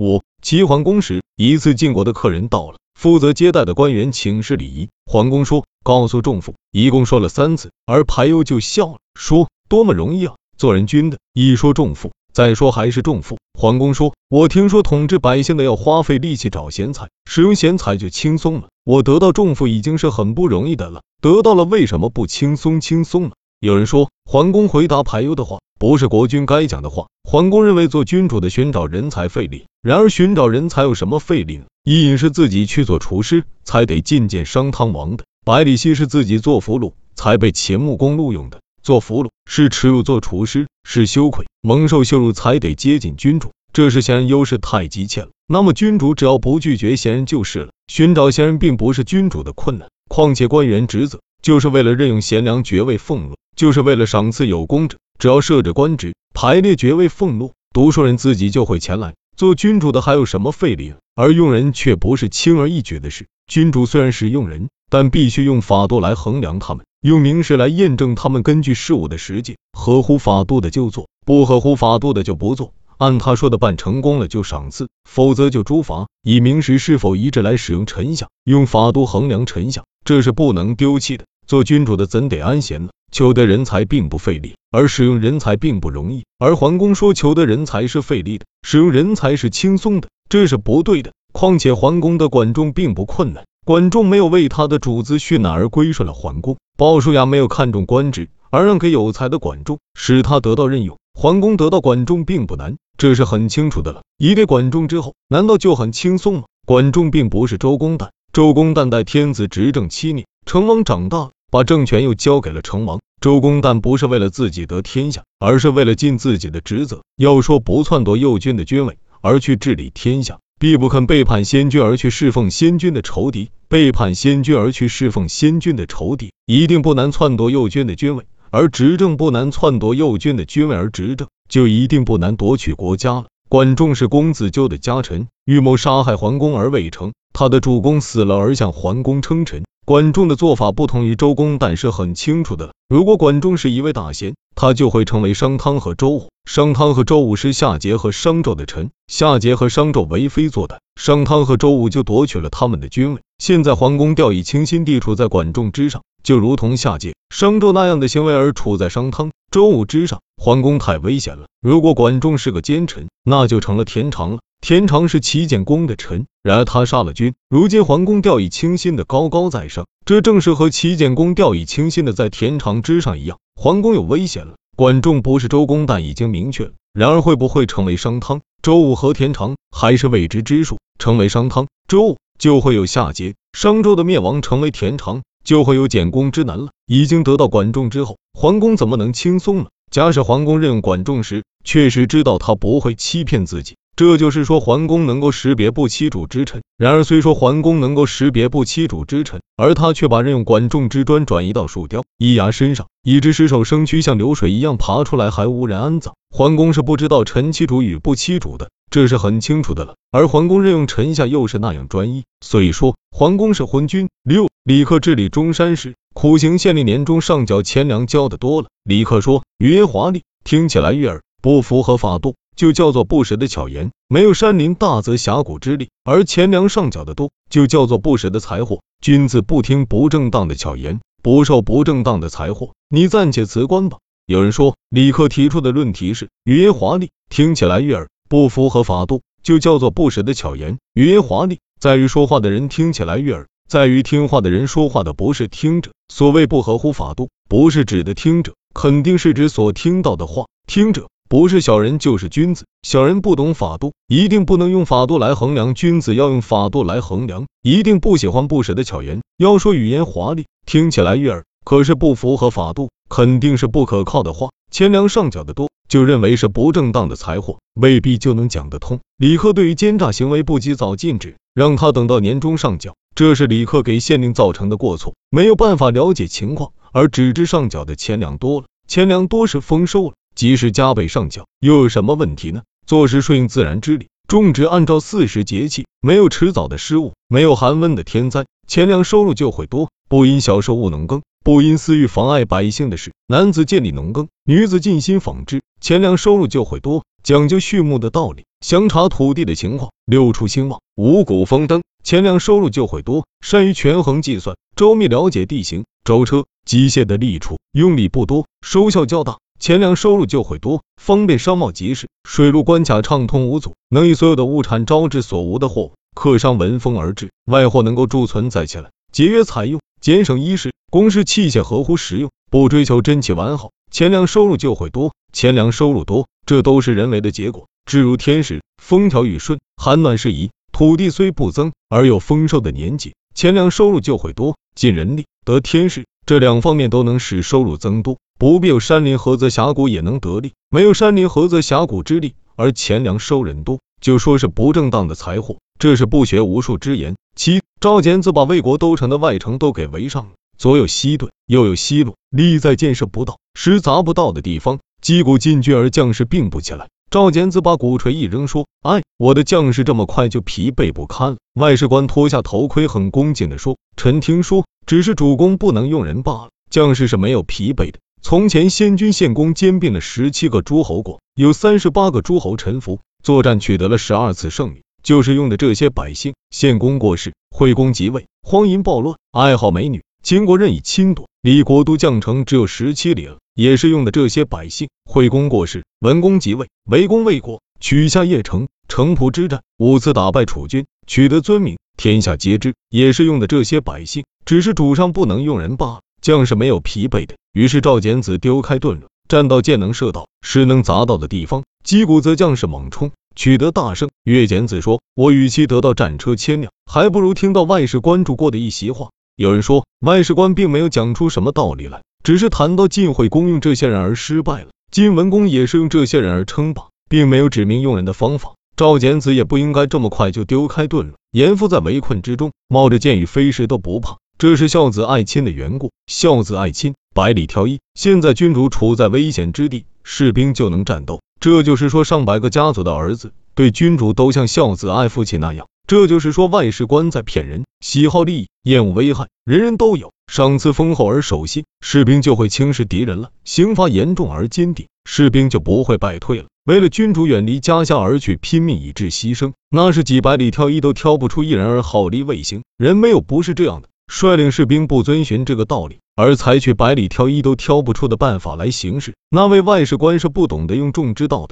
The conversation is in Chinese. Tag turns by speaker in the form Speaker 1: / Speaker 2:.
Speaker 1: 五齐桓公时，一次晋国的客人到了，负责接待的官员请示礼仪。桓公说：“告诉仲父。”一共说了三次，而排忧就笑了，说：“多么容易啊，做人君的。”一说仲父，再说还是仲父。桓公说：“我听说统治百姓的要花费力气找贤才，使用贤才就轻松了。我得到仲父已经是很不容易的了，得到了为什么不轻松轻松呢？”有人说，桓公回答排忧的话不是国君该讲的话。桓公认为做君主的寻找人才费力，然而寻找人才有什么费力呢？伊尹是自己去做厨师，才得觐见商汤王的；百里奚是自己做俘虏，才被秦穆公录用的。做俘虏是耻辱，做厨师是羞愧，蒙受羞辱才得接近君主。这是贤人优势太急切了。那么君主只要不拒绝贤人就是了。寻找贤人并不是君主的困难，况且官员职责就是为了任用贤良爵位俸禄。就是为了赏赐有功者，只要设置官职，排列爵位俸禄，读书人自己就会前来。做君主的还有什么费力？而用人却不是轻而易举的事。君主虽然是用人，但必须用法度来衡量他们，用名实来验证他们。根据事物的实际，合乎法度的就做，不合乎法度的就不做。按他说的办，成功了就赏赐，否则就诛罚。以明实是否一致来使用臣相，用法度衡量臣相，这是不能丢弃的。做君主的怎得安闲呢？求得人才并不费力，而使用人才并不容易。而桓公说求得人才是费力的，使用人才是轻松的，这是不对的。况且桓公的管仲并不困难，管仲没有为他的主子殉难而归顺了桓公。鲍叔牙没有看重官职而让给有才的管仲，使他得到任用。桓公得到管仲并不难，这是很清楚的了。一给管仲之后，难道就很轻松吗？管仲并不是周公旦，周公旦代天子执政七年，成王长大了。把政权又交给了成王周公，但不是为了自己得天下，而是为了尽自己的职责。要说不篡夺右军的君位而去治理天下，必不肯背叛先君而去侍奉先君的仇敌；背叛先君而去侍奉先君的仇敌，一定不难篡夺右军的君位而执政；不难篡夺右军的君位而执政，就一定不难夺取国家了。管仲是公子纠的家臣，预谋杀害桓公而未成，他的主公死了而向桓公称臣。管仲的做法不同于周公，但是很清楚的。如果管仲是一位大贤，他就会成为商汤和周武。商汤和周武是夏桀和商纣的臣，夏桀和商纣为非作歹，商汤和周武就夺取了他们的君位。现在桓公掉以轻心地处在管仲之上，就如同夏桀、商纣那样的行为而处在商汤、周武之上。桓公太危险了。如果管仲是个奸臣，那就成了田常了。田常是齐简公的臣，然而他杀了君。如今桓公掉以轻心的高高在上，这正是和齐简公掉以轻心的在田常之上一样。桓公有危险了。管仲不是周公，但已经明确了。然而会不会成为商汤、周武和田常，还是未知之数。成为商汤、周武，就会有夏桀、商周的灭亡；成为田常，就会有简公之难了。已经得到管仲之后，桓公怎么能轻松呢？假使桓公任管仲时，确实知道他不会欺骗自己。这就是说，桓公能够识别不欺主之臣。然而，虽说桓公能够识别不欺主之臣，而他却把任用管仲之专转移到树雕、易牙身上，以致尸首生蛆像流水一样爬出来，还无人安葬。桓公是不知道臣欺主与不欺主的，这是很清楚的了。而桓公任用臣下又是那样专一，所以说桓公是昏君。六，李克治理中山时，苦行县令年终上缴钱粮交的多了。李克说，语言华丽，听起来悦耳，不符合法度。就叫做不实的巧言，没有山林大泽峡谷之力；而钱粮上缴的多，就叫做不实的财货。君子不听不正当的巧言，不受不正当的财货。你暂且辞官吧。有人说，李克提出的论题是语言华丽，听起来悦耳，不符合法度，就叫做不实的巧言。语言华丽在于说话的人听起来悦耳，在于听话的人说话的不是听者。所谓不合乎法度，不是指的听者，肯定是指所听到的话。听者。不是小人就是君子，小人不懂法度，一定不能用法度来衡量；君子要用法度来衡量，一定不喜欢不舍的巧言。要说语言华丽，听起来悦耳，可是不符合法度，肯定是不可靠的话。钱粮上缴的多，就认为是不正当的财货，未必就能讲得通。李克对于奸诈行为不及早禁止，让他等到年终上缴，这是李克给县令造成的过错，没有办法了解情况，而只知上缴的钱粮多了，钱粮多是丰收了。即使加倍上缴，又有什么问题呢？做事顺应自然之理，种植按照四时节气，没有迟早的失误，没有寒温的天灾，钱粮收入就会多。不因小受务农耕，不因私欲妨碍百姓的事，男子建立农耕，女子尽心纺织，钱粮收入就会多。讲究畜牧的道理，详查土地的情况，六畜兴旺，五谷丰登，钱粮收入就会多。善于权衡计算，周密了解地形，舟车机械的利处，用力不多，收效较大，钱粮收入就会多。方便商贸集市，水陆关卡畅通无阻，能以所有的物产招致所无的货物，客商闻风而至，外货能够贮存在起来，节约采用，节省衣食，公事器械合乎实用，不追求真气完好，钱粮收入就会多。钱粮收入多，这都是人为的结果。至如天时，风调雨顺，寒暖适宜，土地虽不增，而有丰收的年纪，钱粮收入就会多。尽人力得天时，这两方面都能使收入增多。不必有山林河泽峡谷也能得利，没有山林河泽峡谷之力，而钱粮收人多，就说是不正当的财货，这是不学无术之言。七赵简子把魏国都城的外城都给围上了，左有西盾，右有西路，利在建设不到，实砸不到的地方。击鼓进军，而将士并不起来。赵简子把鼓槌一扔，说：“哎，我的将士这么快就疲惫不堪了。”外事官脱下头盔，很恭敬地说：“臣听说，只是主公不能用人罢了。将士是没有疲惫的。从前先军献公兼并了十七个诸侯国，有三十八个诸侯臣服，作战取得了十二次胜利，就是用的这些百姓。献公过世，惠公即位，荒淫暴乱，爱好美女，秦国任意侵夺，离国都绛城只有十七里了。”也是用的这些百姓。惠公过世，文公即位，围攻魏国，取下邺城。城濮之战五次打败楚军，取得尊名，天下皆知。也是用的这些百姓，只是主上不能用人罢了。将士没有疲惫的。于是赵简子丢开盾了，战到箭能射到，矢能砸到的地方，击鼓则将士猛冲，取得大胜。岳简子说：“我与其得到战车千辆，还不如听到外事关注过的一席话。”有人说，外事官并没有讲出什么道理来。只是谈到晋惠公用这些人而失败了，晋文公也是用这些人而称霸，并没有指明用人的方法。赵简子也不应该这么快就丢开盾了。严父在围困之中，冒着箭雨飞石都不怕，这是孝子爱亲的缘故。孝子爱亲，百里挑一。现在君主处在危险之地，士兵就能战斗，这就是说上百个家族的儿子对君主都像孝子爱父亲那样。这就是说外事官在骗人，喜好利益，厌恶危害，人人都有。赏赐丰厚而守信，士兵就会轻视敌人了；刑罚严重而坚定，士兵就不会败退了。为了君主远离家乡而去拼命以致牺牲，那是几百里挑一都挑不出一人而好利未行。人没有不是这样的。率领士兵不遵循这个道理，而采取百里挑一都挑不出的办法来行事，那位外事官是不懂得用众之道的。